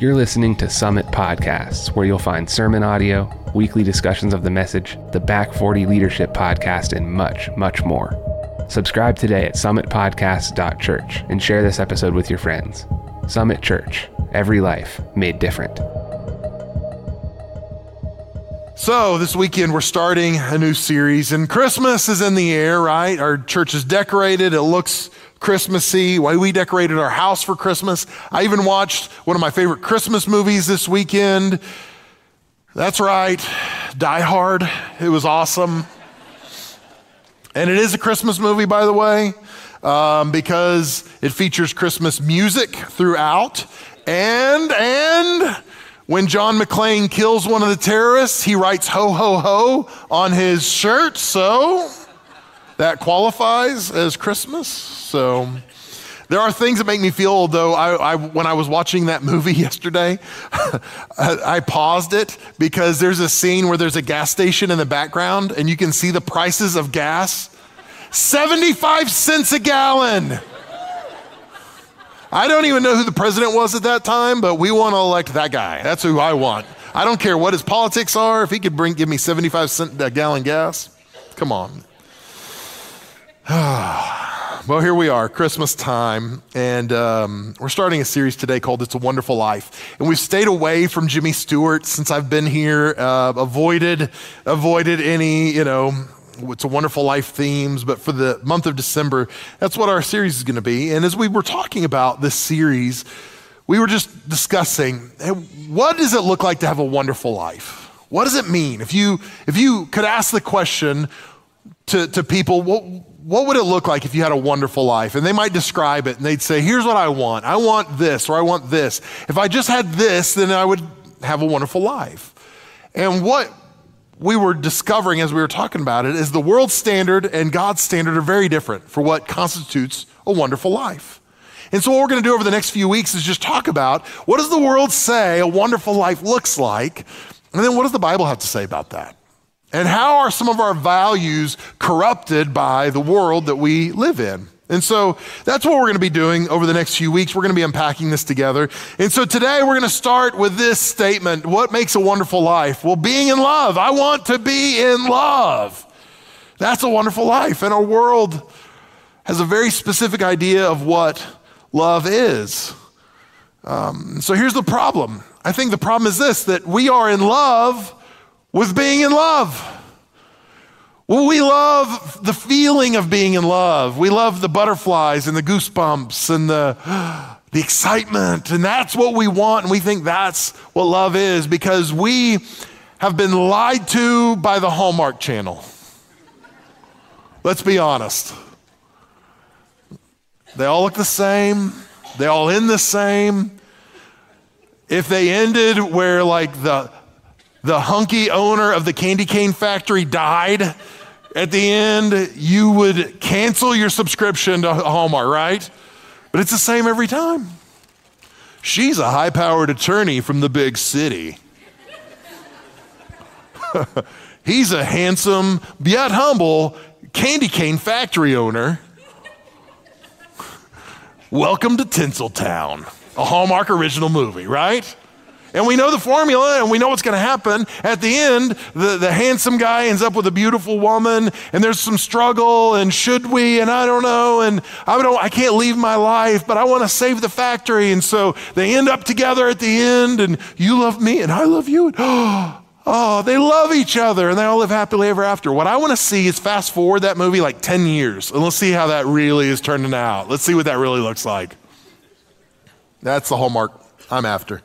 You're listening to Summit Podcasts, where you'll find sermon audio, weekly discussions of the message, the Back 40 Leadership Podcast, and much, much more. Subscribe today at summitpodcast.church and share this episode with your friends. Summit Church, every life made different. So, this weekend we're starting a new series, and Christmas is in the air, right? Our church is decorated, it looks Christmassy, why we decorated our house for Christmas. I even watched one of my favorite Christmas movies this weekend. That's right, Die Hard. It was awesome. And it is a Christmas movie, by the way, um, because it features Christmas music throughout. And, and, when John McClane kills one of the terrorists, he writes ho, ho, ho on his shirt. So that qualifies as Christmas. So there are things that make me feel, though, I, I, when I was watching that movie yesterday, I paused it because there's a scene where there's a gas station in the background and you can see the prices of gas 75 cents a gallon. I don't even know who the president was at that time, but we want to elect that guy. That's who I want. I don't care what his politics are. If he could bring, give me 75 cent a gallon gas, come on. well, here we are, Christmas time, and um, we're starting a series today called "It's a Wonderful Life." And we've stayed away from Jimmy Stewart since I've been here, uh, avoided avoided any you know it's a wonderful life themes, but for the month of December, that's what our series is going to be. And as we were talking about this series, we were just discussing what does it look like to have a wonderful life? What does it mean? If you, if you could ask the question to, to people, what, what would it look like if you had a wonderful life? And they might describe it and they'd say, here's what I want. I want this or I want this. If I just had this, then I would have a wonderful life. And what we were discovering as we were talking about it is the world standard and God's standard are very different for what constitutes a wonderful life. And so, what we're going to do over the next few weeks is just talk about what does the world say a wonderful life looks like, and then what does the Bible have to say about that? And how are some of our values corrupted by the world that we live in? And so that's what we're going to be doing over the next few weeks. We're going to be unpacking this together. And so today we're going to start with this statement What makes a wonderful life? Well, being in love. I want to be in love. That's a wonderful life. And our world has a very specific idea of what love is. Um, so here's the problem. I think the problem is this that we are in love with being in love. Well, we love the feeling of being in love. We love the butterflies and the goosebumps and the, the excitement. And that's what we want. And we think that's what love is because we have been lied to by the Hallmark Channel. Let's be honest. They all look the same, they all end the same. If they ended where, like, the, the hunky owner of the candy cane factory died, at the end, you would cancel your subscription to Hallmark, right? But it's the same every time. She's a high powered attorney from the big city. He's a handsome, yet humble candy cane factory owner. Welcome to Tinseltown, a Hallmark original movie, right? And we know the formula and we know what's going to happen. At the end, the, the handsome guy ends up with a beautiful woman and there's some struggle and should we and I don't know and I don't I can't leave my life, but I want to save the factory. And so they end up together at the end and you love me and I love you. Oh, they love each other and they all live happily ever after. What I want to see is fast forward that movie like 10 years and let's see how that really is turning out. Let's see what that really looks like. That's the hallmark I'm after.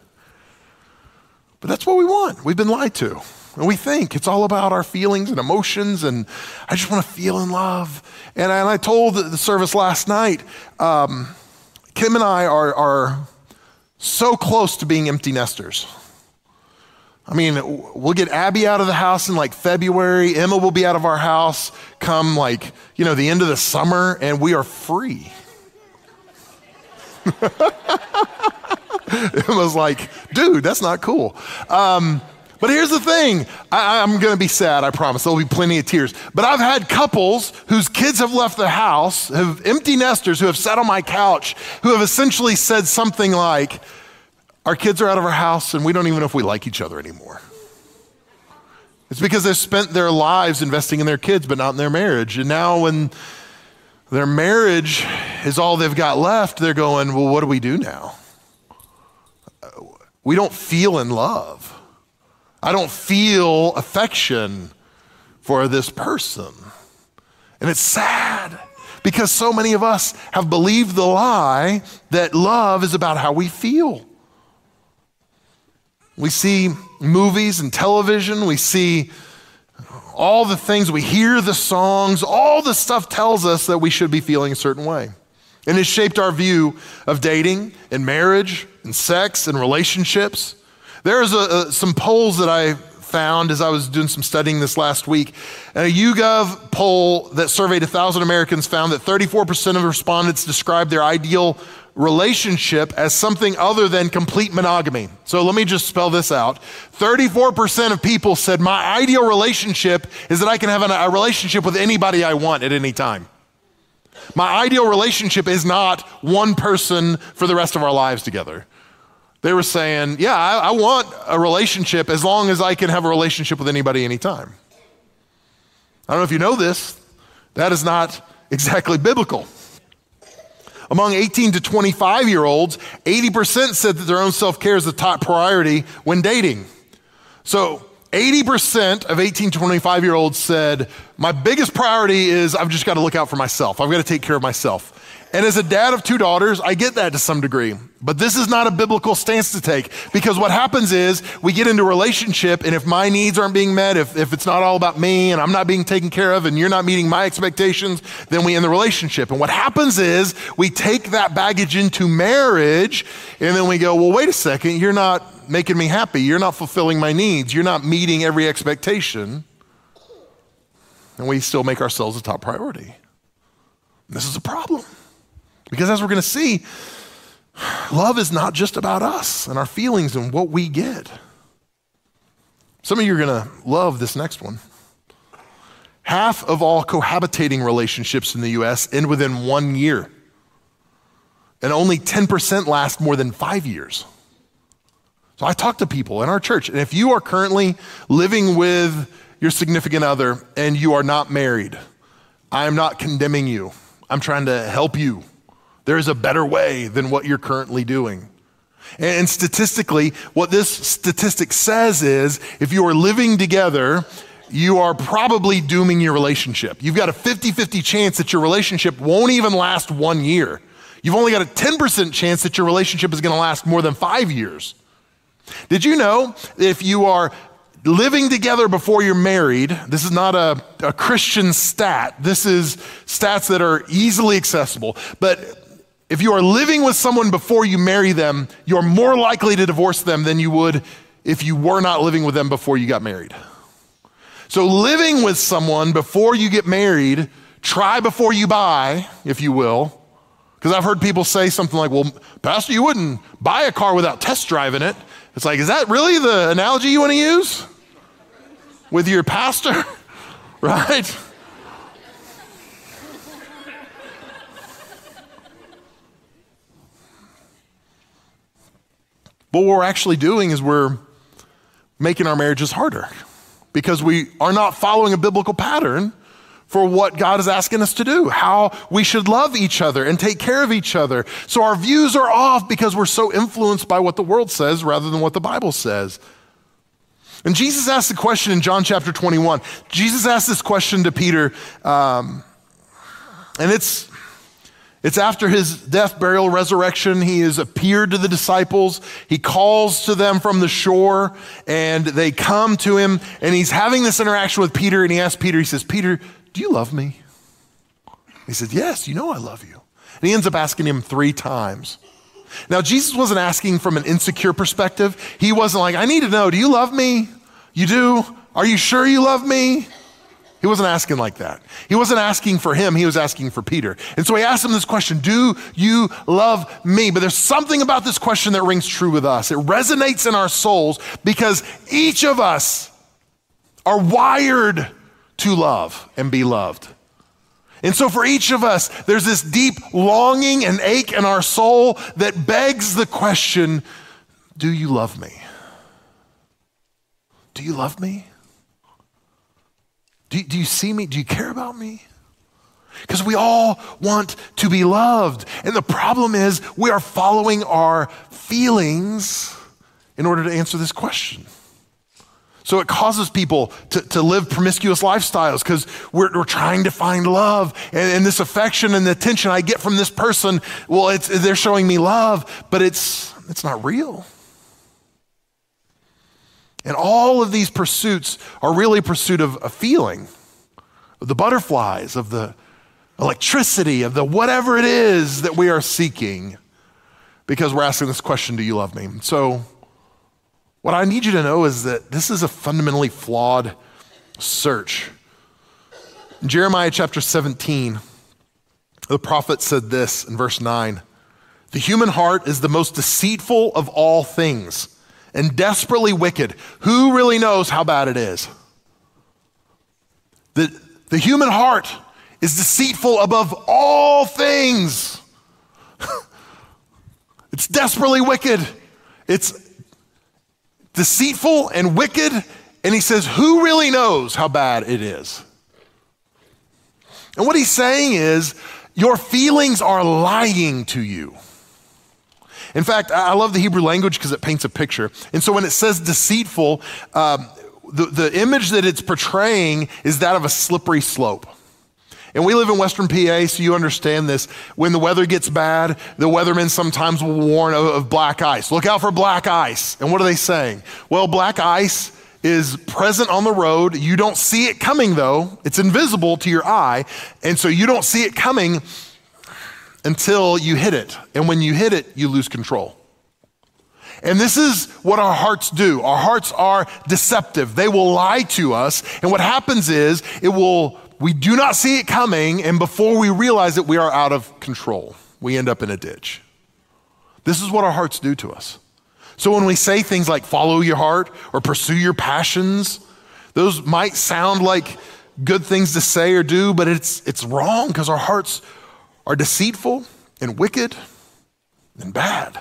But that's what we want. We've been lied to. And we think it's all about our feelings and emotions, and I just want to feel in love. And I, and I told the service last night, um, Kim and I are, are so close to being empty nesters. I mean, we'll get Abby out of the house in like February. Emma will be out of our house come like, you know, the end of the summer, and we are free. it was like, dude, that's not cool. Um, but here's the thing I, am going to be sad, I promise. There'll be plenty of tears. But I've had couples whose kids have left the house, have empty nesters who have sat on my couch, who have essentially said something like, our kids are out of our house and we don't even know if we like each other anymore. It's because they've spent their lives investing in their kids, but not in their marriage. And now, when their marriage is all they've got left, they're going, Well, what do we do now? We don't feel in love. I don't feel affection for this person. And it's sad because so many of us have believed the lie that love is about how we feel. We see movies and television, we see all the things, we hear the songs, all the stuff tells us that we should be feeling a certain way. And it shaped our view of dating and marriage and sex and relationships. There's a, a, some polls that I found as I was doing some studying this last week. And a YouGov poll that surveyed 1,000 Americans found that 34% of respondents described their ideal relationship as something other than complete monogamy. So let me just spell this out. 34% of people said, My ideal relationship is that I can have a relationship with anybody I want at any time. My ideal relationship is not one person for the rest of our lives together. They were saying, Yeah, I, I want a relationship as long as I can have a relationship with anybody anytime. I don't know if you know this, that is not exactly biblical. Among 18 to 25 year olds, 80% said that their own self care is the top priority when dating. So 80% of 18 to 25 year olds said, My biggest priority is I've just got to look out for myself. I've got to take care of myself. And as a dad of two daughters, I get that to some degree. But this is not a biblical stance to take because what happens is we get into a relationship, and if my needs aren't being met, if, if it's not all about me and I'm not being taken care of and you're not meeting my expectations, then we end the relationship. And what happens is we take that baggage into marriage, and then we go, well, wait a second, you're not making me happy. You're not fulfilling my needs. You're not meeting every expectation. And we still make ourselves a top priority. This is a problem. Because as we're going to see, love is not just about us and our feelings and what we get. Some of you are going to love this next one. Half of all cohabitating relationships in the US end within one year, and only 10% last more than five years. So I talk to people in our church, and if you are currently living with your significant other and you are not married, I am not condemning you. I'm trying to help you there is a better way than what you're currently doing. And statistically, what this statistic says is if you are living together, you are probably dooming your relationship. You've got a 50 50 chance that your relationship won't even last one year. You've only got a 10% chance that your relationship is going to last more than five years. Did you know if you are living together before you're married, this is not a, a Christian stat, this is stats that are easily accessible, but if you are living with someone before you marry them, you're more likely to divorce them than you would if you were not living with them before you got married. So, living with someone before you get married, try before you buy, if you will. Because I've heard people say something like, well, Pastor, you wouldn't buy a car without test driving it. It's like, is that really the analogy you want to use with your pastor? right? But what we're actually doing is we're making our marriages harder because we are not following a biblical pattern for what God is asking us to do, how we should love each other and take care of each other. So our views are off because we're so influenced by what the world says rather than what the Bible says. And Jesus asked the question in John chapter 21. Jesus asked this question to Peter, um, and it's it's after his death, burial, resurrection. He has appeared to the disciples. He calls to them from the shore, and they come to him, and he's having this interaction with Peter, and he asks Peter, he says, Peter, do you love me? He said, Yes, you know I love you. And he ends up asking him three times. Now, Jesus wasn't asking from an insecure perspective. He wasn't like, I need to know, do you love me? You do? Are you sure you love me? He wasn't asking like that. He wasn't asking for him, he was asking for Peter. And so he asked him this question Do you love me? But there's something about this question that rings true with us. It resonates in our souls because each of us are wired to love and be loved. And so, for each of us, there's this deep longing and ache in our soul that begs the question Do you love me? Do you love me? Do, do you see me? Do you care about me? Because we all want to be loved. And the problem is, we are following our feelings in order to answer this question. So it causes people to, to live promiscuous lifestyles because we're, we're trying to find love. And, and, this affection and the attention I get from this person, well, they're showing me love, but it's, it's not real. And all of these pursuits are really pursuit of a feeling, of the butterflies, of the electricity, of the whatever it is that we are seeking, because we're asking this question Do you love me? So, what I need you to know is that this is a fundamentally flawed search. In Jeremiah chapter 17, the prophet said this in verse 9 The human heart is the most deceitful of all things and desperately wicked. Who really knows how bad it is? The, the human heart is deceitful above all things. it's desperately wicked. It's deceitful and wicked. And he says, Who really knows how bad it is? And what he's saying is, Your feelings are lying to you. In fact, I love the Hebrew language because it paints a picture. And so when it says deceitful, um, the, the image that it's portraying is that of a slippery slope. And we live in Western PA, so you understand this. When the weather gets bad, the weathermen sometimes will warn of, of black ice. Look out for black ice. And what are they saying? Well, black ice is present on the road. You don't see it coming, though. It's invisible to your eye. And so you don't see it coming until you hit it. And when you hit it, you lose control. And this is what our hearts do. Our hearts are deceptive. They will lie to us. And what happens is it will we do not see it coming, and before we realize it, we are out of control. We end up in a ditch. This is what our hearts do to us. So when we say things like follow your heart or pursue your passions, those might sound like good things to say or do, but it's, it's wrong because our hearts are deceitful and wicked and bad.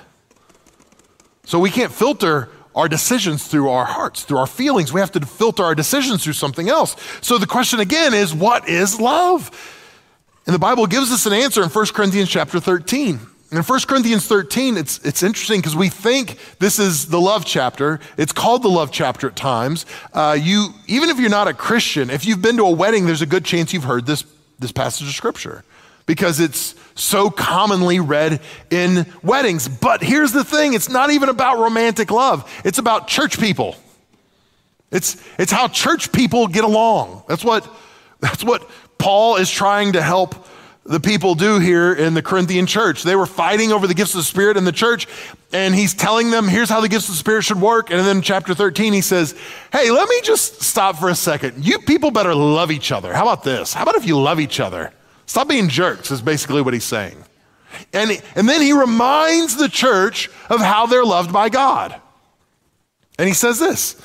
So we can't filter our decisions through our hearts, through our feelings. We have to filter our decisions through something else. So the question again is what is love? And the Bible gives us an answer in 1 Corinthians chapter 13. And in 1 Corinthians 13, it's, it's interesting because we think this is the love chapter. It's called the love chapter at times. Uh, you, even if you're not a Christian, if you've been to a wedding, there's a good chance you've heard this, this passage of scripture because it's so commonly read in weddings. But here's the thing it's not even about romantic love, it's about church people. It's, it's how church people get along. That's what, that's what Paul is trying to help the people do here in the Corinthian church. They were fighting over the gifts of the Spirit in the church, and he's telling them, here's how the gifts of the Spirit should work. And then chapter 13, he says, Hey, let me just stop for a second. You people better love each other. How about this? How about if you love each other? Stop being jerks, is basically what he's saying. And, and then he reminds the church of how they're loved by God. And he says this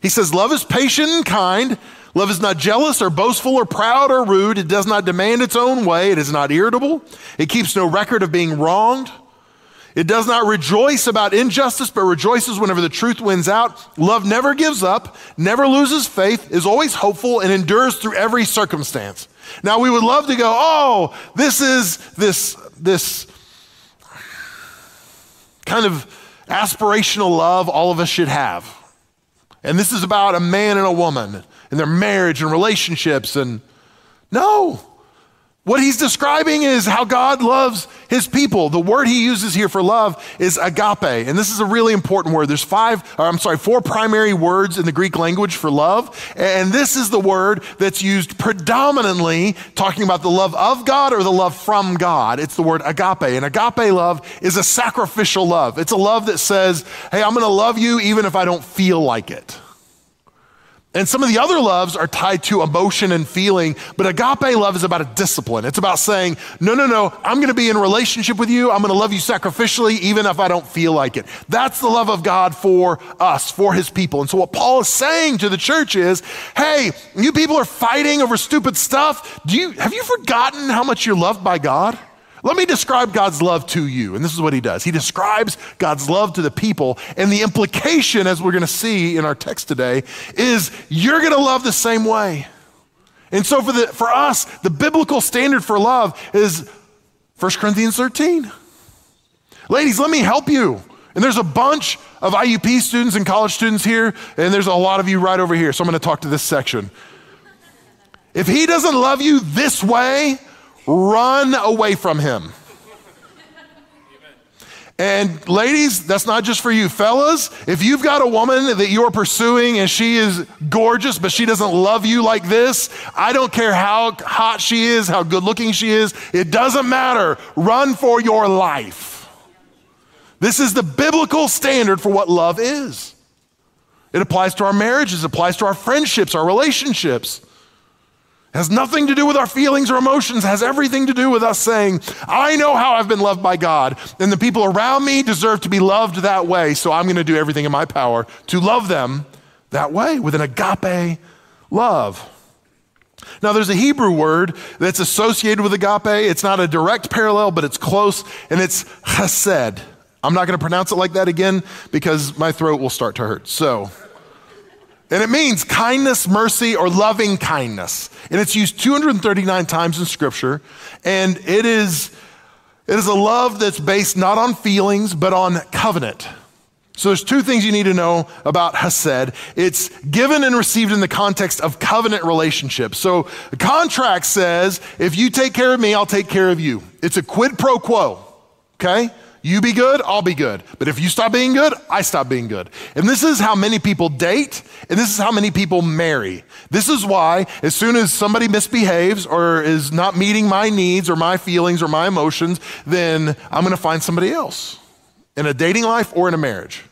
He says, Love is patient and kind. Love is not jealous or boastful or proud or rude. It does not demand its own way. It is not irritable. It keeps no record of being wronged. It does not rejoice about injustice, but rejoices whenever the truth wins out. Love never gives up, never loses faith, is always hopeful, and endures through every circumstance. Now we would love to go, oh, this is this, this kind of aspirational love all of us should have. And this is about a man and a woman and their marriage and relationships. And no, what he's describing is how God loves his people. The word he uses here for love is agape. And this is a really important word. There's five, I'm sorry, four primary words in the Greek language for love. And this is the word that's used predominantly talking about the love of God or the love from God. It's the word agape. And agape love is a sacrificial love. It's a love that says, hey, I'm going to love you even if I don't feel like it. And some of the other loves are tied to emotion and feeling, but agape love is about a discipline. It's about saying, no, no, no, I'm going to be in relationship with you. I'm going to love you sacrificially, even if I don't feel like it. That's the love of God for us, for his people. And so what Paul is saying to the church is, hey, you people are fighting over stupid stuff. Do you, have you forgotten how much you're loved by God? Let me describe God's love to you. And this is what he does. He describes God's love to the people. And the implication, as we're going to see in our text today, is you're going to love the same way. And so for, the, for us, the biblical standard for love is 1 Corinthians 13. Ladies, let me help you. And there's a bunch of IUP students and college students here, and there's a lot of you right over here. So I'm going to talk to this section. If he doesn't love you this way, run away from him. And ladies, that's not just for you. Fellas, if you've got a woman that you're pursuing and she is gorgeous, but she doesn't love you like this, I don't care how hot she is, how good looking she is, it doesn't matter. Run for your life. This is the biblical standard for what love is. It applies to our marriages, it applies to our friendships, our relationships has nothing to do with our feelings or emotions, has everything to do with us saying, I know how I've been loved by God, and the people around me deserve to be loved that way, so I'm going to do everything in my power to love them that way with an agape love. Now, there's a Hebrew word that's associated with agape. It's not a direct parallel, but it's close, and it's chesed. I'm not going to pronounce it like that again because my throat will start to hurt. So, and it means kindness, mercy, or loving kindness. And it's used 239 times in Scripture. And it is, it is a love that's based not on feelings, but on covenant. So there's two things you need to know about Hesed. It's given and received in the context of covenant relationships. So the contract says, if you take care of me, I'll take care of you. It's a quid pro quo, okay? You be good, I'll be good. But if you stop being good, I stop being good. And this is how many people date, and this is how many people marry. This is why, as soon as somebody misbehaves or is not meeting my needs or my feelings or my emotions, then I'm going to find somebody else in a dating life or in a marriage.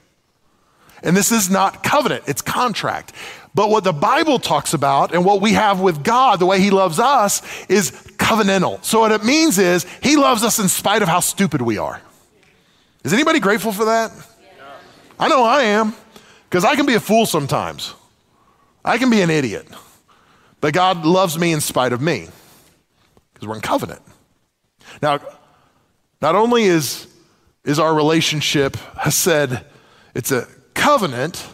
And this is not covenant, it's contract. But what the Bible talks about and what we have with God, the way He loves us, is covenantal. So what it means is He loves us in spite of how stupid we are. Is anybody grateful for that? I know I am, because I can be a fool sometimes. I can be an idiot. But God loves me in spite of me, because we're in covenant. Now, not only is, is our relationship said it's a covenant,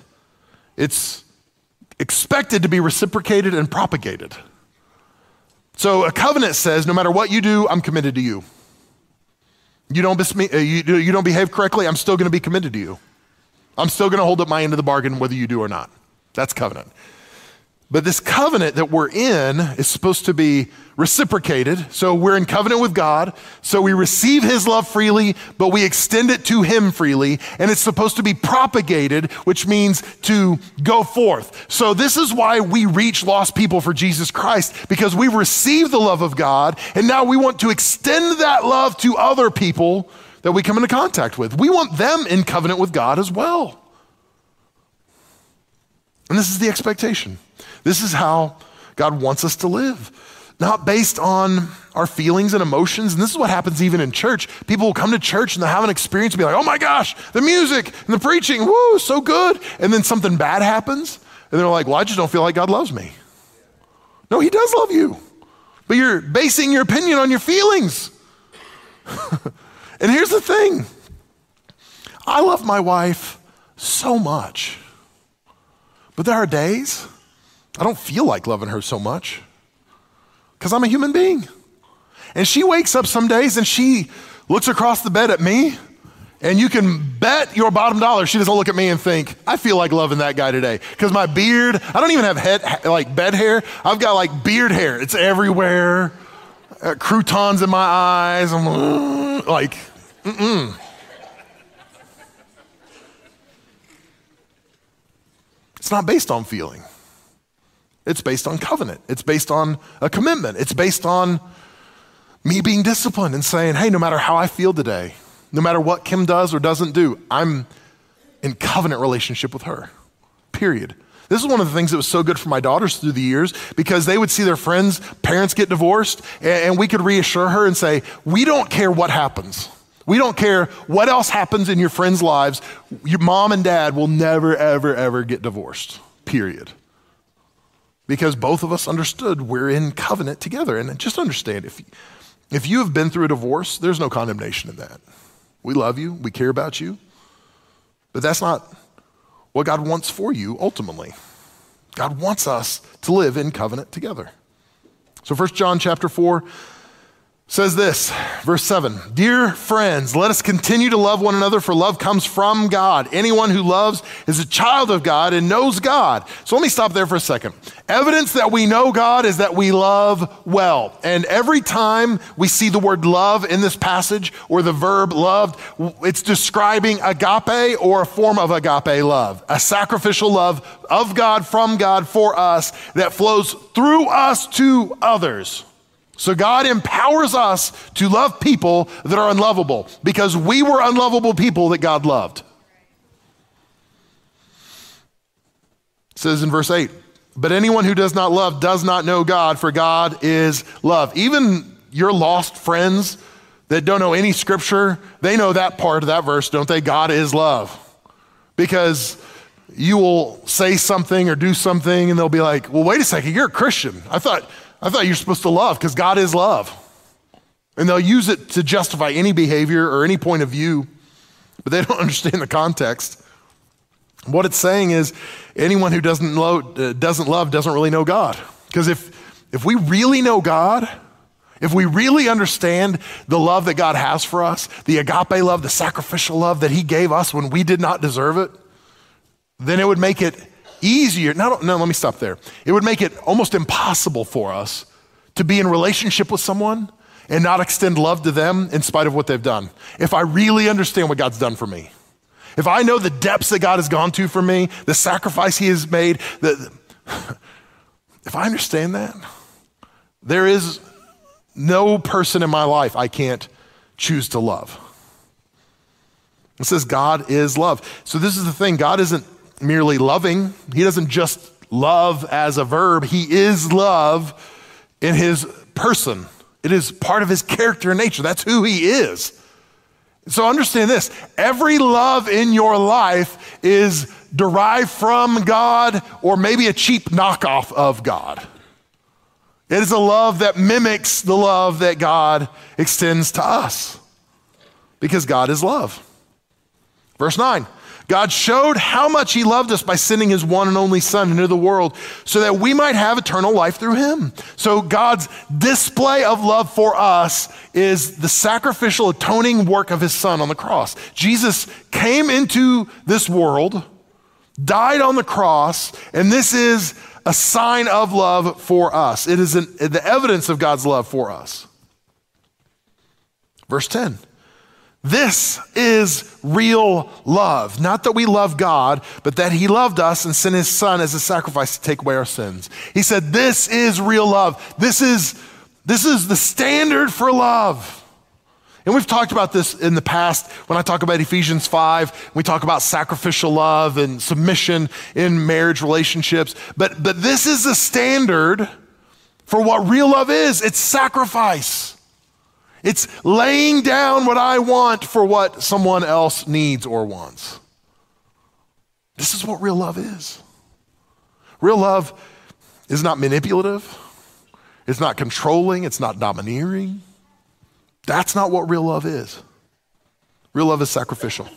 it's expected to be reciprocated and propagated. So a covenant says, no matter what you do, I'm committed to you. You don't, besme- uh, you, you don't behave correctly, I'm still going to be committed to you. I'm still going to hold up my end of the bargain whether you do or not. That's covenant. But this covenant that we're in is supposed to be reciprocated. So we're in covenant with God. So we receive his love freely, but we extend it to him freely. And it's supposed to be propagated, which means to go forth. So this is why we reach lost people for Jesus Christ, because we receive the love of God. And now we want to extend that love to other people that we come into contact with. We want them in covenant with God as well. And this is the expectation. This is how God wants us to live, not based on our feelings and emotions. And this is what happens even in church. People will come to church and they'll have an experience and be like, oh my gosh, the music and the preaching, woo, so good. And then something bad happens. And they're like, well, I just don't feel like God loves me. No, He does love you. But you're basing your opinion on your feelings. and here's the thing I love my wife so much. But there are days I don't feel like loving her so much because I'm a human being. And she wakes up some days and she looks across the bed at me, and you can bet your bottom dollar she doesn't look at me and think, I feel like loving that guy today. Because my beard, I don't even have head, like bed hair. I've got like beard hair, it's everywhere. Uh, croutons in my eyes. I'm like, mm-mm. It's not based on feeling. It's based on covenant. It's based on a commitment. It's based on me being disciplined and saying, hey, no matter how I feel today, no matter what Kim does or doesn't do, I'm in covenant relationship with her. Period. This is one of the things that was so good for my daughters through the years because they would see their friends' parents get divorced, and, we could reassure her and say, We don't care what happens. We don't care what else happens in your friends' lives. Your mom and dad will never, ever, ever get divorced. Period because both of us understood we're in covenant together. And just understand if, If you have been through a divorce, there's no condemnation in that. We love you, we care about you, but that's not what God wants for you ultimately. God wants us to live in covenant together. So 1 John chapter 4 says this, verse 7 Dear friends, let us continue to love one another, for love comes from God. Anyone who loves is a child of God and knows God. So let me stop there for a second. Evidence that we know God is that we love well. And every time we see the word love in this passage or the verb loved, it's describing agape or a form of agape love, a sacrificial love of God, from God, for us that flows through us to others. So God empowers us to love people that are unlovable because we were unlovable people that God loved. It says in verse 8, but anyone who does not love does not know God, for God is love. Even your lost friends that don't know any scripture, they know that part of that verse, don't they? God is love. Because you will say something or do something and they'll be like, well, wait a second, you're a Christian. I thought I thought you're supposed to love because God is love. And they'll use it to justify any behavior or any point of view, but they don't understand the context. What it's saying is anyone who doesn't love, uh, doesn't love doesn't really know God. Because if, if we really know God, if we really understand the love that God has for us, the agape love, the sacrificial love that He gave us when we did not deserve it, then it would make it easier. No, no, let me stop there. It would make it almost impossible for us to be in relationship with someone and not extend love to them in spite of what they've done. If I really understand what God's done for me, if I know the depths that God has gone to for me, the sacrifice He has made, the, if I understand that, there is no person in my life I can't choose to love. It says God is love. So, this is the thing God isn't merely loving. He doesn't just love as a verb, He is love in His person. It is part of His character and nature. That's who He is. So understand this every love in your life is derived from God or maybe a cheap knockoff of God. It is a love that mimics the love that God extends to us because God is love. Verse 9 God showed how much He loved us by sending His one and only Son into the world so that we might have eternal life through Him. So, God's display of love for us is the sacrificial atoning work of His Son on the cross. Jesus came into this world, died on the cross, and this is a sign of love for us. It is an, the evidence of God's love for us. Verse 10. This is real love. Not that we love God, but that He loved us and sent His Son as a sacrifice to take away our sins. He said, This is real love. This is, this is the standard for love. And we've talked about this in the past when I talk about Ephesians 5. We talk about sacrificial love and submission in marriage relationships. But, but this is the standard for what real love is it's sacrifice. It's laying down what I want for what someone else needs or wants. This is what real love is. Real love is not manipulative, it's not controlling, it's not domineering. That's not what real love is. Real love is sacrificial.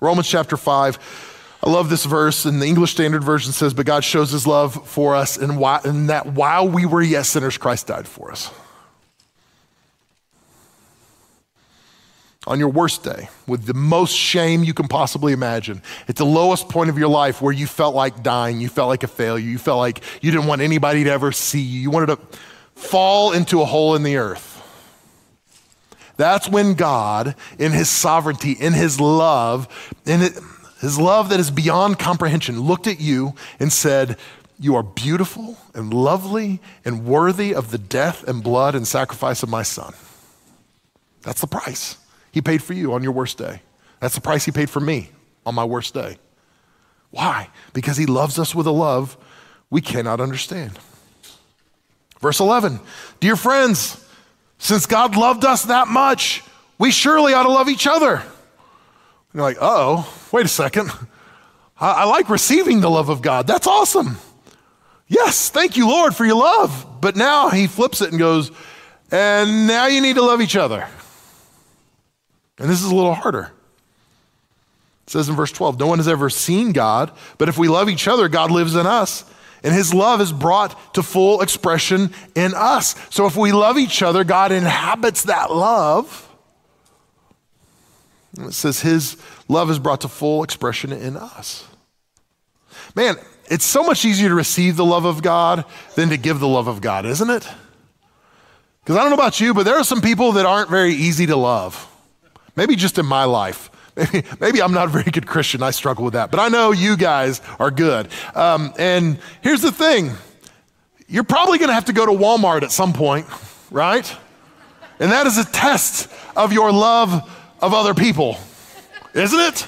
Romans chapter 5. I love this verse, and the English Standard Version says, But God shows his love for us, and, that while we were yet sinners, Christ died for us. On your worst day with the most shame you can possibly imagine, at the lowest point of your life where you felt like dying, you felt like a failure, you felt like you didn't want anybody to ever see you, you wanted to fall into a hole in the earth. That's when God, in His sovereignty, in His love, in His love that is beyond comprehension, looked at you and said, You are beautiful and lovely and worthy of the death and blood and sacrifice of my Son. That's the price. He paid for you on your worst day. That's the price He paid for me on my worst day. Why? Because He loves us with a love we cannot understand. Verse 11 Dear friends, since God loved us that much, we surely ought to love each other. You're like, oh, wait a second. I, I like receiving the love of God. That's awesome. Yes, thank you, Lord, for your love. But now he flips it and goes, And now you need to love each other. And this is a little harder. It says in verse 12, No one has ever seen God, but if we love each other, God lives in us. And his love is brought to full expression in us. So if we love each other, God inhabits that love. It says his love is brought to full expression in us. Man, it's so much easier to receive the love of God than to give the love of God, isn't it? Because I don't know about you, but there are some people that aren't very easy to love. Maybe just in my life. Maybe, maybe I'm not a very good Christian. I struggle with that. But I know you guys are good. Um, and here's the thing you're probably going to have to go to Walmart at some point, right? And that is a test of your love of other people, isn't it?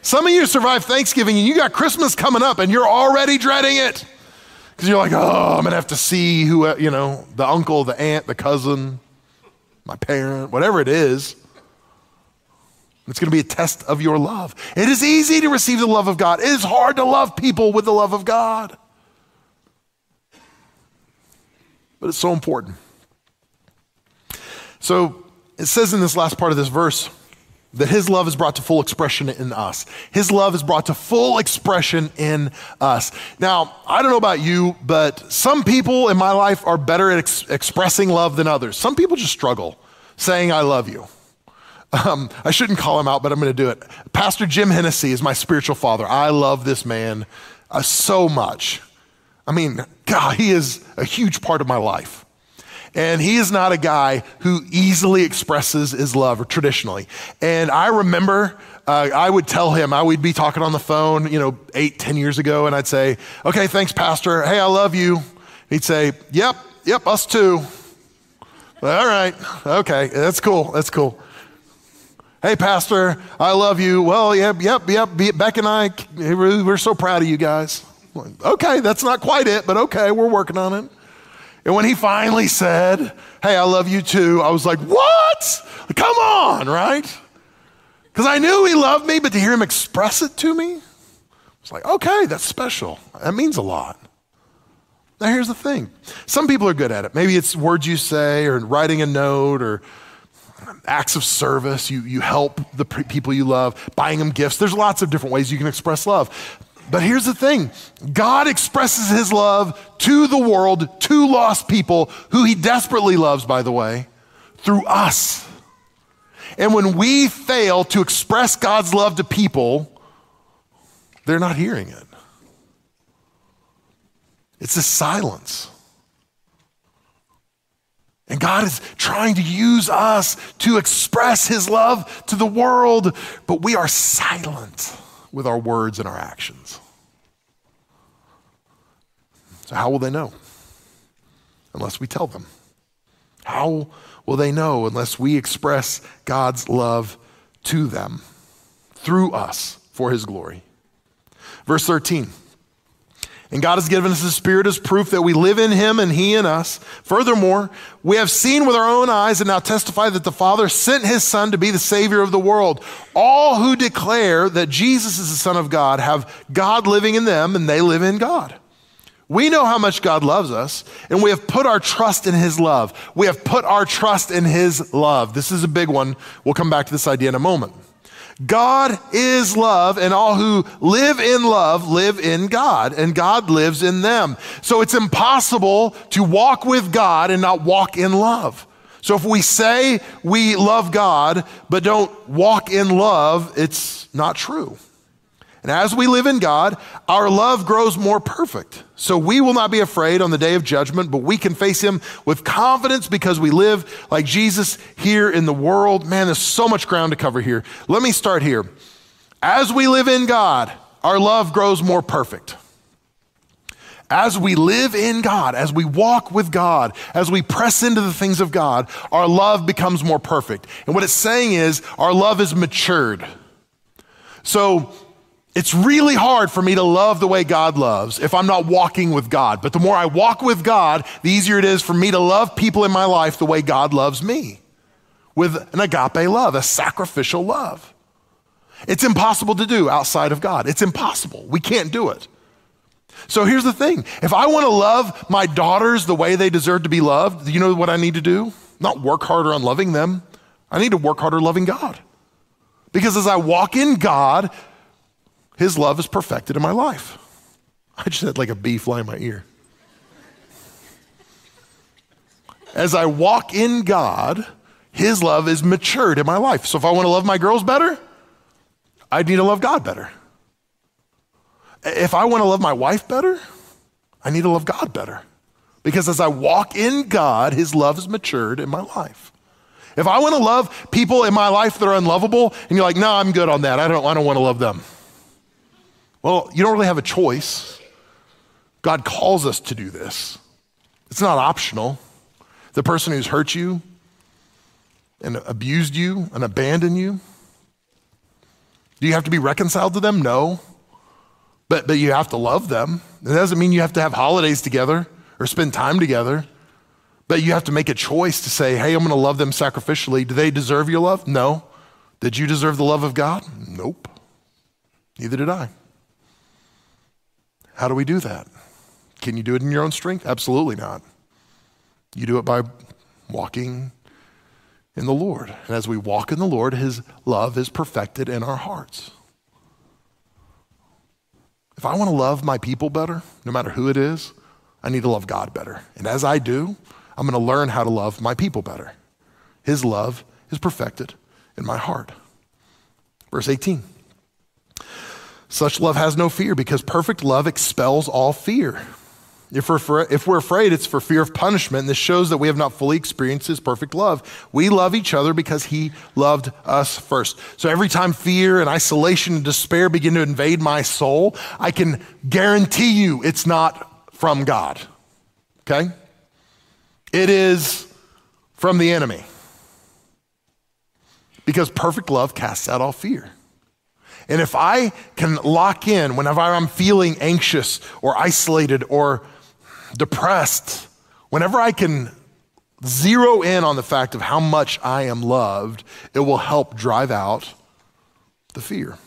Some of you survived Thanksgiving and you got Christmas coming up and you're already dreading it. Because you're like, oh, I'm going to have to see who, you know, the uncle, the aunt, the cousin, my parent, whatever it is. It's going to be a test of your love. It is easy to receive the love of God. It is hard to love people with the love of God. But it's so important. So it says in this last part of this verse that his love is brought to full expression in us. His love is brought to full expression in us. Now, I don't know about you, but some people in my life are better at ex- expressing love than others. Some people just struggle saying, I love you. Um, I shouldn't call him out, but I'm going to do it. Pastor Jim Hennessy is my spiritual father. I love this man uh, so much. I mean, God, he is a huge part of my life. And he is not a guy who easily expresses his love or traditionally. And I remember uh, I would tell him, I would be talking on the phone, you know, eight, ten years ago, and I'd say, okay, thanks, Pastor. Hey, I love you. He'd say, yep, yep, us too. All right, okay, that's cool, that's cool. Hey, Pastor, I love you. Well, yep, yep, yep. Beck and I, we're so proud of you guys. Okay, that's not quite it, but okay, we're working on it. And when he finally said, Hey, I love you too, I was like, What? Come on, right? Because I knew he loved me, but to hear him express it to me, it's like, okay, that's special. That means a lot. Now, here's the thing some people are good at it. Maybe it's words you say, or writing a note, or acts of service. You, you help the people you love, buying them gifts. There's lots of different ways you can express love. But here's the thing God expresses his love to the world, to lost people, who he desperately loves, by the way, through us. And when we fail to express God's love to people, they're not hearing it. It's a silence. And God is trying to use us to express His love to the world, but we are silent with our words and our actions. So, how will they know? Unless we tell them. How will they know unless we express God's love to them through us for His glory? Verse 13. And God has given us the Spirit as proof that we live in Him and He in us. Furthermore, we have seen with our own eyes and now testify that the Father sent His Son to be the Savior of the world. All who declare that Jesus is the Son of God have God living in them and they live in God. We know how much God loves us, and we have put our trust in His love. We have put our trust in His love. This is a big one. We'll come back to this idea in a moment. God is love, and all who live in love live in God, and God lives in them. So it's impossible to walk with God and not walk in love. So if we say we love God but don't walk in love, it's not true. And as we live in God, our love grows more perfect. So we will not be afraid on the day of judgment, but we can face Him with confidence because we live like Jesus here in the world. Man, there's so much ground to cover here. Let me start here. As we live in God, our love grows more perfect. As we live in God, as we walk with God, as we press into the things of God, our love becomes more perfect. And what it's saying is, our love is matured. So, it's really hard for me to love the way God loves if I'm not walking with God. But the more I walk with God, the easier it is for me to love people in my life the way God loves me with an agape love, a sacrificial love. It's impossible to do outside of God. It's impossible. We can't do it. So here's the thing if I want to love my daughters the way they deserve to be loved, you know what I need to do? Not work harder on loving them, I need to work harder loving God. Because as I walk in God, His love is perfected in my life. I just had like a bee fly in my ear. As I walk in God, His love is matured in my life. So if I want to love my girls better, I need to love God better. If I want to love my wife better, I need to love God better. Because as I walk in God, His love is matured in my life. If I want to love people in my life that are unlovable, and you're like, no, I'm good on that. I don't, I don't want to love them. Well, you don't really have a choice. God calls us to do this. It's not optional. The person who's hurt you and abused you and abandoned you, do you have to be reconciled to them? No. But, but you have to love them. It doesn't mean you have to have holidays together or spend time together. But you have to make a choice to say, hey, I'm going to love them sacrificially. Do they deserve your love? No. Did you deserve the love of God? Nope. Neither did I. How do we do that? Can you do it in your own strength? Absolutely not. You do it by walking in the Lord. And as we walk in the Lord, His love is perfected in our hearts. If I want to love my people better, no matter who it is, I need to love God better. And as I do, I'm going to learn how to love my people better. His love is perfected in my heart. Verse 18. Such love has no fear because perfect love expels all fear. If we're, if we're afraid, it's for fear of punishment. And this shows that we have not fully experienced his perfect love. We love each other because he loved us first. So every time fear and isolation and despair begin to invade my soul, I can guarantee you it's not from God. Okay? It is from the enemy. Because perfect love casts out all fear. And if I can lock in whenever I'm feeling anxious or isolated or depressed, whenever I can zero in on the fact of how much I am loved, it will help drive out the fear.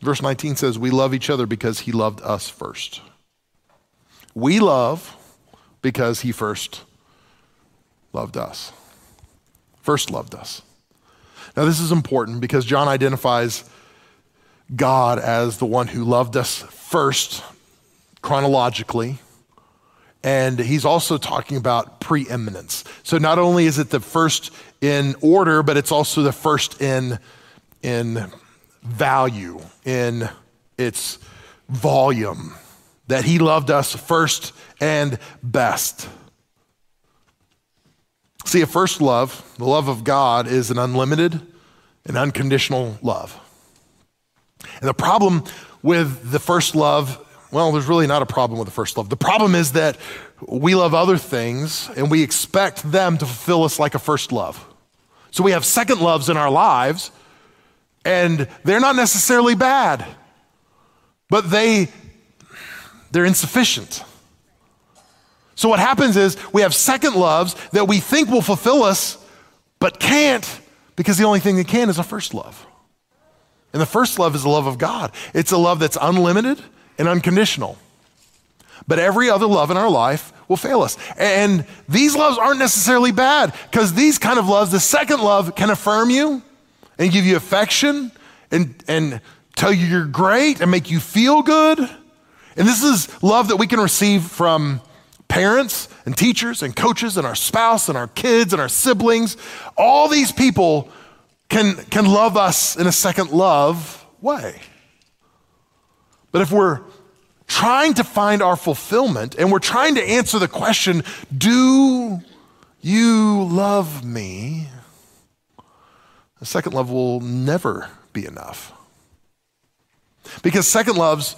Verse 19 says, We love each other because he loved us first. We love because he first loved us. First loved us. Now, this is important because John identifies God as the one who loved us first, chronologically. And he's also talking about preeminence. So not only is it the first in order, but it's also the first in, in value, in its volume, that he loved us first and best. See, a first love, the love of God, is an unlimited and unconditional love. And the problem with the first love, well, there's really not a problem with the first love. The problem is that we love other things and we expect them to fulfill us like a first love. So we have second loves in our lives, and they're not necessarily bad, but they they're insufficient. So what happens is we have second loves that we think will fulfill us, but can't because the only thing that can is a first love. And the first love is the love of God. It's a love that's unlimited and unconditional. But every other love in our life will fail us. And these loves aren't necessarily bad because these kind of loves, the second love can affirm you and give you affection and, and tell you you're great and make you feel good. And this is love that we can receive from parents and teachers and coaches and our spouse and our kids and our siblings. All these people can, can love us in a second love way. But if we're trying to find our fulfillment and we're trying to answer the question, Do you love me? The second love will never be enough. Because second loves,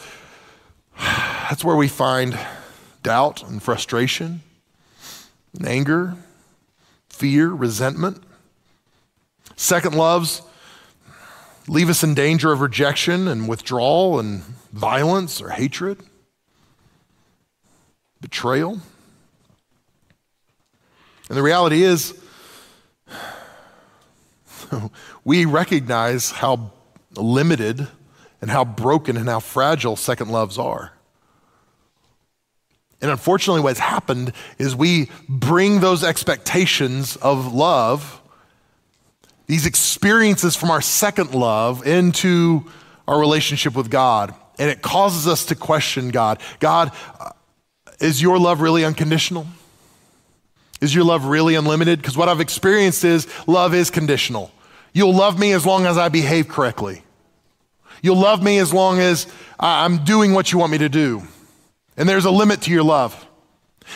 that's where we find doubt and frustration, and anger, fear, resentment. Second loves leave us in danger of rejection and withdrawal and violence or hatred, betrayal. And the reality is, we recognize how limited and how broken and how fragile second loves are. And unfortunately, what's happened is we bring those expectations of love, these experiences from our second love, into our relationship with God. And it causes us to question God. God, uh, is your love really unconditional? Is your love really unlimited? Because what I've experienced is love is conditional. You'll love me as long as I behave correctly. You'll love me as long as I'm doing what you want me to do. And there's a limit to your love.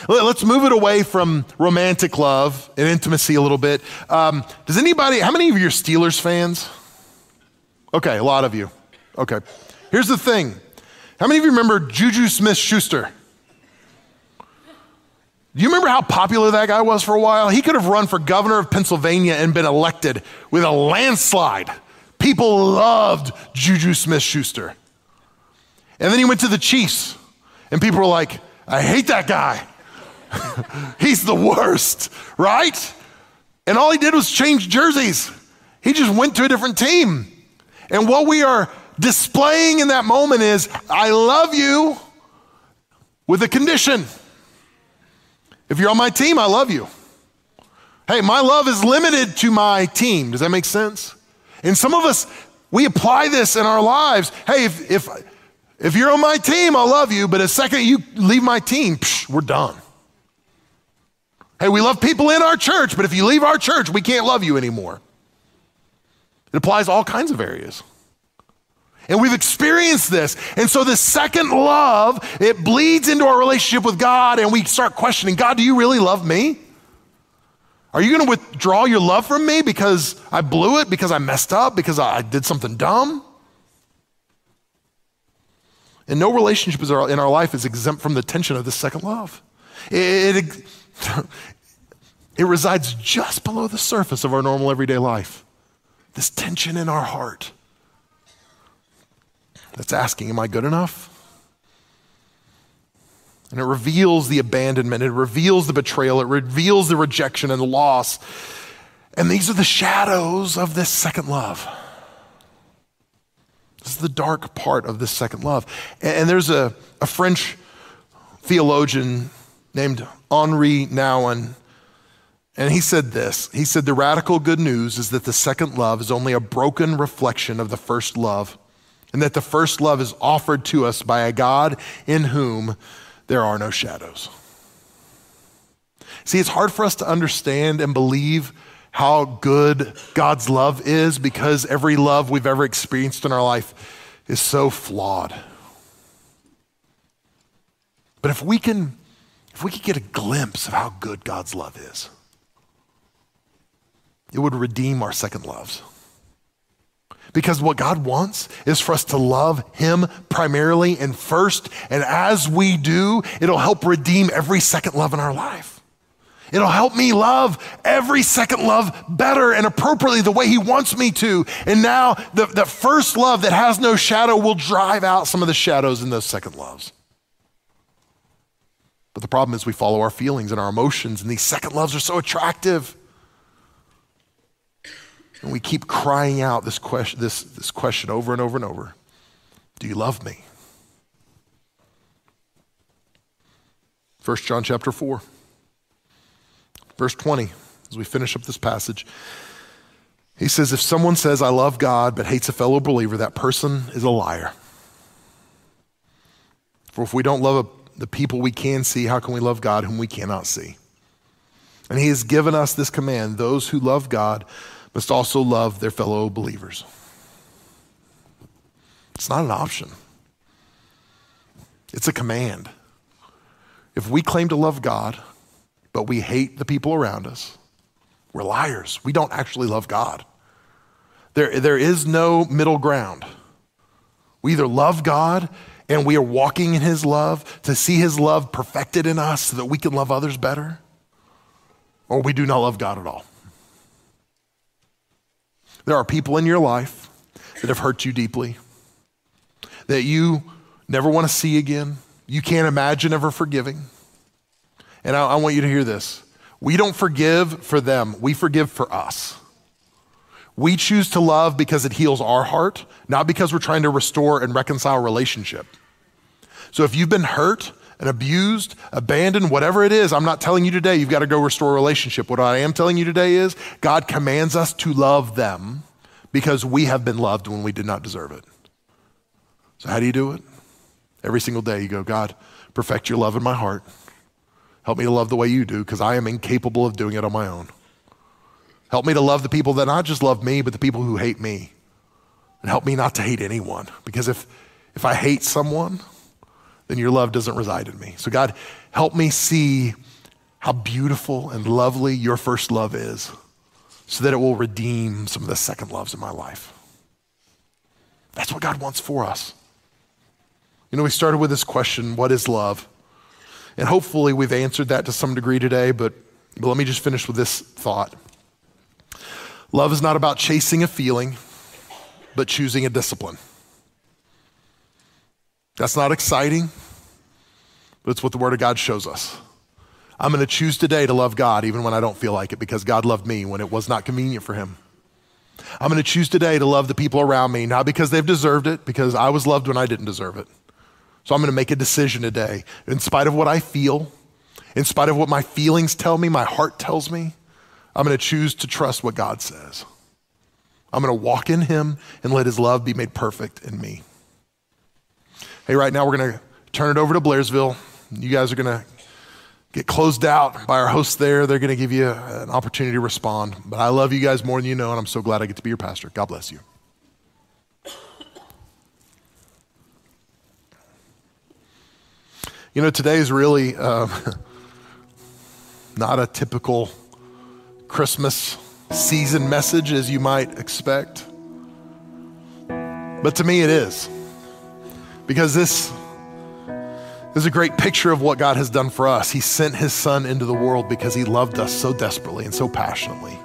Let's move it away from romantic love and intimacy a little bit. Um, does anybody, how many of you are Steelers fans? Okay, a lot of you. Okay. Here's the thing how many of you remember Juju Smith Schuster? Do you remember how popular that guy was for a while? He could have run for governor of Pennsylvania and been elected with a landslide. People loved Juju Smith Schuster. And then he went to the Chiefs, and people were like, I hate that guy. He's the worst, right? And all he did was change jerseys. He just went to a different team. And what we are displaying in that moment is, I love you with a condition. If you're on my team, I love you. Hey, my love is limited to my team. Does that make sense? And some of us, we apply this in our lives. Hey, if, if, if you're on my team, I love you, but a second you leave my team, psh, we're done. Hey, we love people in our church, but if you leave our church, we can't love you anymore. It applies to all kinds of areas. And we've experienced this. And so the second love, it bleeds into our relationship with God and we start questioning, God, do you really love me? Are you going to withdraw your love from me because I blew it, because I messed up, because I did something dumb? And no relationship in our life is exempt from the tension of the second love. It, it, it resides just below the surface of our normal everyday life. This tension in our heart that's asking, Am I good enough? And it reveals the abandonment, it reveals the betrayal, it reveals the rejection and the loss. And these are the shadows of this second love. This is the dark part of this second love. And there's a, a French theologian named Henri Nouwen, and he said this He said, The radical good news is that the second love is only a broken reflection of the first love and that the first love is offered to us by a God in whom there are no shadows. See, it's hard for us to understand and believe how good God's love is because every love we've ever experienced in our life is so flawed. But if we can if we could get a glimpse of how good God's love is, it would redeem our second loves. Because what God wants is for us to love Him primarily and first. And as we do, it'll help redeem every second love in our life. It'll help me love every second love better and appropriately the way He wants me to. And now, the, the first love that has no shadow will drive out some of the shadows in those second loves. But the problem is we follow our feelings and our emotions, and these second loves are so attractive. And we keep crying out this question, this, this question over and over and over Do you love me? 1 John chapter 4, verse 20, as we finish up this passage. He says, If someone says, I love God, but hates a fellow believer, that person is a liar. For if we don't love the people we can see, how can we love God whom we cannot see? And he has given us this command those who love God must also love their fellow believers. It's not an option, it's a command. If we claim to love God, but we hate the people around us, we're liars. We don't actually love God. There, there is no middle ground. We either love God and we are walking in His love to see His love perfected in us so that we can love others better, or we do not love God at all. There are people in your life that have hurt you deeply, that you never want to see again, you can't imagine ever forgiving. And I, I want you to hear this. We don't forgive for them, we forgive for us. We choose to love because it heals our heart, not because we're trying to restore and reconcile relationship. So if you've been hurt and abused, abandoned, whatever it is, I'm not telling you today you've got to go restore a relationship. What I am telling you today is God commands us to love them because we have been loved when we did not deserve it. So, how do you do it? Every single day you go, God, perfect your love in my heart. Help me to love the way you do because I am incapable of doing it on my own. Help me to love the people that not just love me, but the people who hate me. And help me not to hate anyone because if, if I hate someone, then your love doesn't reside in me. So, God, help me see how beautiful and lovely your first love is so that it will redeem some of the second loves in my life. That's what God wants for us. You know, we started with this question what is love? And hopefully we've answered that to some degree today, but, but let me just finish with this thought. Love is not about chasing a feeling, but choosing a discipline. That's not exciting, but it's what the Word of God shows us. I'm going to choose today to love God even when I don't feel like it because God loved me when it was not convenient for Him. I'm going to choose today to love the people around me, not because they've deserved it, because I was loved when I didn't deserve it. So I'm going to make a decision today, in spite of what I feel, in spite of what my feelings tell me, my heart tells me, I'm going to choose to trust what God says. I'm going to walk in Him and let His love be made perfect in me. Hey, right now we're going to turn it over to Blairsville. You guys are going to get closed out by our hosts there. They're going to give you an opportunity to respond. But I love you guys more than you know, and I'm so glad I get to be your pastor. God bless you. You know, today is really uh, not a typical Christmas season message as you might expect. But to me, it is. Because this is a great picture of what God has done for us. He sent his son into the world because he loved us so desperately and so passionately.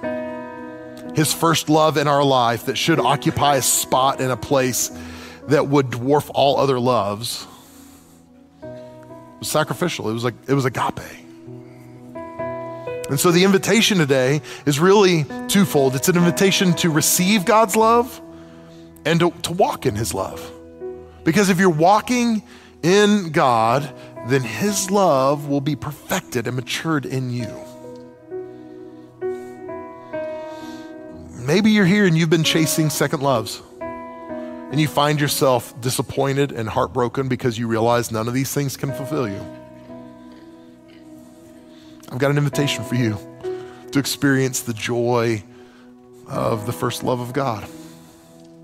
His first love in our life that should occupy a spot in a place that would dwarf all other loves was sacrificial. It was like it was agape. And so the invitation today is really twofold. It's an invitation to receive God's love and to, to walk in his love. Because if you're walking in God, then his love will be perfected and matured in you. Maybe you're here and you've been chasing second loves and you find yourself disappointed and heartbroken because you realize none of these things can fulfill you. I've got an invitation for you to experience the joy of the first love of God.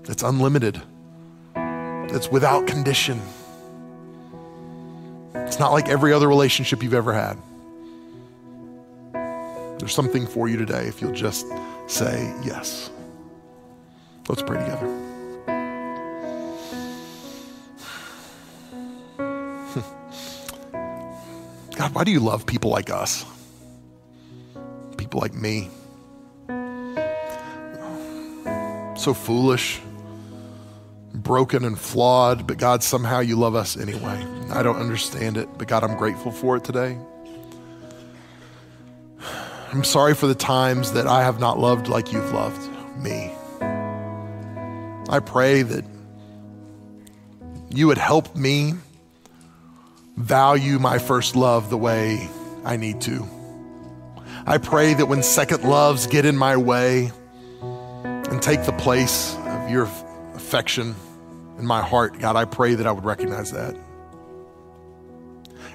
It's unlimited, it's without condition. It's not like every other relationship you've ever had. There's something for you today if you'll just say yes. Let's pray together. God, why do you love people like us? People like me. So foolish, broken, and flawed, but God, somehow you love us anyway. I don't understand it, but God, I'm grateful for it today. I'm sorry for the times that I have not loved like you've loved me. I pray that you would help me value my first love the way I need to. I pray that when second loves get in my way and take the place of your affection in my heart, God, I pray that I would recognize that.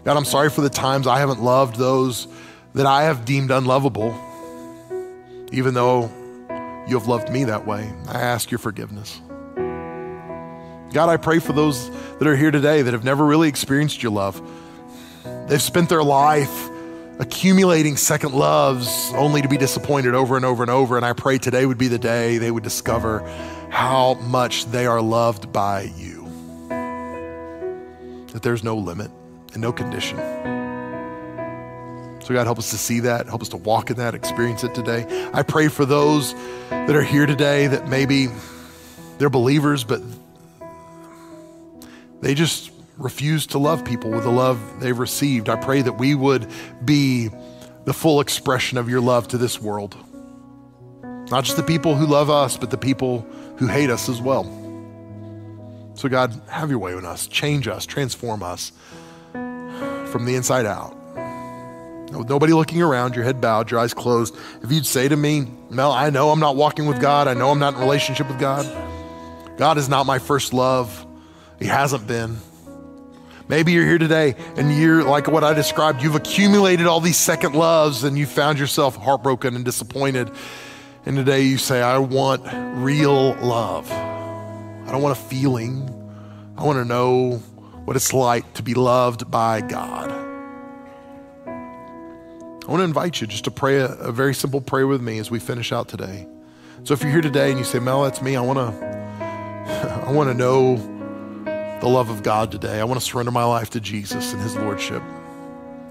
God, I'm sorry for the times I haven't loved those that I have deemed unlovable, even though you have loved me that way. I ask your forgiveness. God, I pray for those that are here today that have never really experienced your love. They've spent their life accumulating second loves only to be disappointed over and over and over. And I pray today would be the day they would discover how much they are loved by you. That there's no limit and no condition. So, God, help us to see that, help us to walk in that, experience it today. I pray for those that are here today that maybe they're believers, but they just refuse to love people with the love they've received. I pray that we would be the full expression of your love to this world. Not just the people who love us, but the people who hate us as well. So, God, have your way with us. Change us, transform us from the inside out. With nobody looking around, your head bowed, your eyes closed. If you'd say to me, Mel, I know I'm not walking with God. I know I'm not in relationship with God. God is not my first love. He hasn't been. Maybe you're here today and you're like what I described. You've accumulated all these second loves and you found yourself heartbroken and disappointed. And today you say, I want real love. I don't want a feeling. I want to know what it's like to be loved by God. I want to invite you just to pray a, a very simple prayer with me as we finish out today. So if you're here today and you say, Mel, that's me, I want to I want to know the love of God today. I want to surrender my life to Jesus and His Lordship.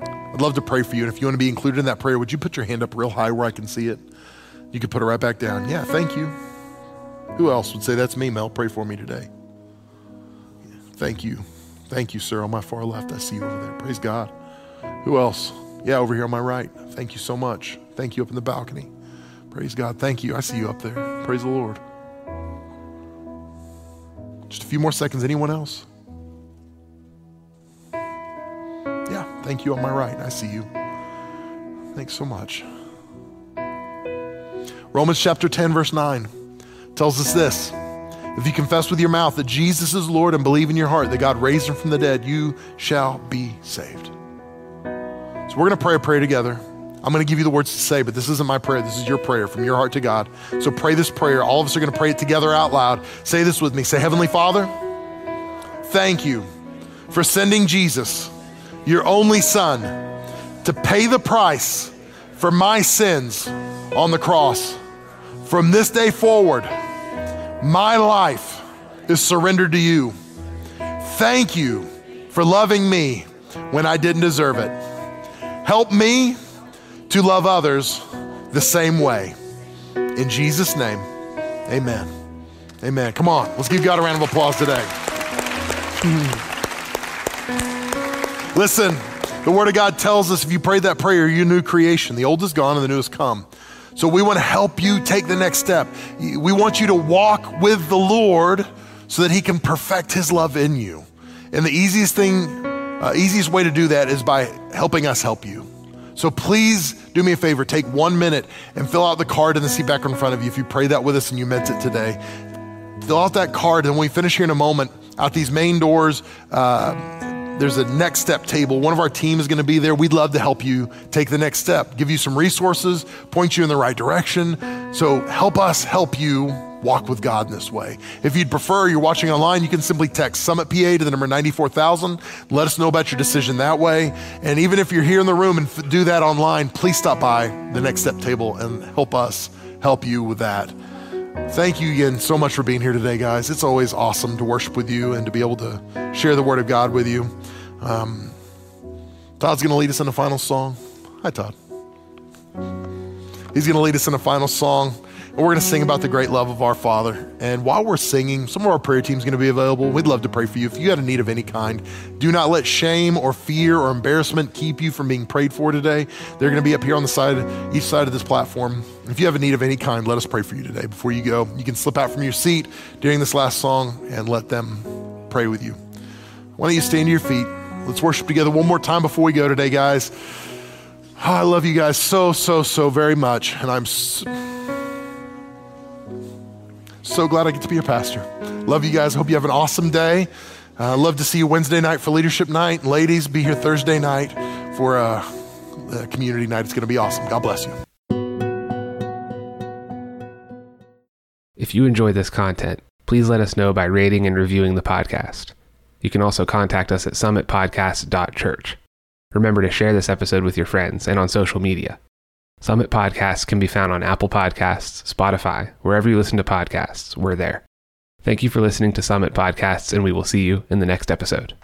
I'd love to pray for you. And if you want to be included in that prayer, would you put your hand up real high where I can see it? You can put it right back down. Yeah, thank you. Who else would say, That's me, Mel? Pray for me today. Thank you. Thank you, sir. On my far left, I see you over there. Praise God. Who else? Yeah, over here on my right. Thank you so much. Thank you up in the balcony. Praise God. Thank you. I see you up there. Praise the Lord. Just a few more seconds. Anyone else? Yeah, thank you on my right. I see you. Thanks so much. Romans chapter 10, verse 9 tells us this If you confess with your mouth that Jesus is Lord and believe in your heart that God raised him from the dead, you shall be saved. So we're going to pray a prayer together. I'm going to give you the words to say, but this isn't my prayer. This is your prayer from your heart to God. So pray this prayer. All of us are going to pray it together out loud. Say this with me. Say, Heavenly Father, thank you for sending Jesus, your only Son, to pay the price for my sins on the cross. From this day forward, my life is surrendered to you. Thank you for loving me when I didn't deserve it. Help me to love others the same way. In Jesus' name, amen. Amen. Come on, let's give God a round of applause today. Listen, the Word of God tells us if you prayed that prayer, you're a new creation. The old is gone and the new has come. So we want to help you take the next step. We want you to walk with the Lord so that He can perfect His love in you. And the easiest thing, uh, easiest way to do that is by helping us help you. So please do me a favor, take one minute and fill out the card in the seat back in front of you if you pray that with us and you meant it today. Fill out that card, and when we finish here in a moment, out these main doors, uh, there's a next step table. One of our team is going to be there. We'd love to help you take the next step, give you some resources, point you in the right direction. So help us help you walk with God in this way. If you'd prefer, you're watching online, you can simply text Summit PA to the number 94,000. Let us know about your decision that way. And even if you're here in the room and f- do that online, please stop by the Next Step table and help us help you with that. Thank you again so much for being here today, guys. It's always awesome to worship with you and to be able to share the Word of God with you. Um, Todd's going to lead us in a final song. Hi, Todd. He's going to lead us in a final song. We're going to sing about the great love of our Father. And while we're singing, some of our prayer team is going to be available. We'd love to pray for you. If you had a need of any kind, do not let shame or fear or embarrassment keep you from being prayed for today. They're going to be up here on the side, each side of this platform. If you have a need of any kind, let us pray for you today. Before you go, you can slip out from your seat during this last song and let them pray with you. Why don't you stand to your feet? Let's worship together one more time before we go today, guys. Oh, I love you guys so, so, so very much. And I'm. So so glad I get to be a pastor. Love you guys. Hope you have an awesome day. Uh, love to see you Wednesday night for leadership night. Ladies, be here Thursday night for uh, community night. It's going to be awesome. God bless you. If you enjoy this content, please let us know by rating and reviewing the podcast. You can also contact us at summitpodcast.church. Remember to share this episode with your friends and on social media. Summit Podcasts can be found on Apple Podcasts, Spotify, wherever you listen to podcasts, we're there. Thank you for listening to Summit Podcasts, and we will see you in the next episode.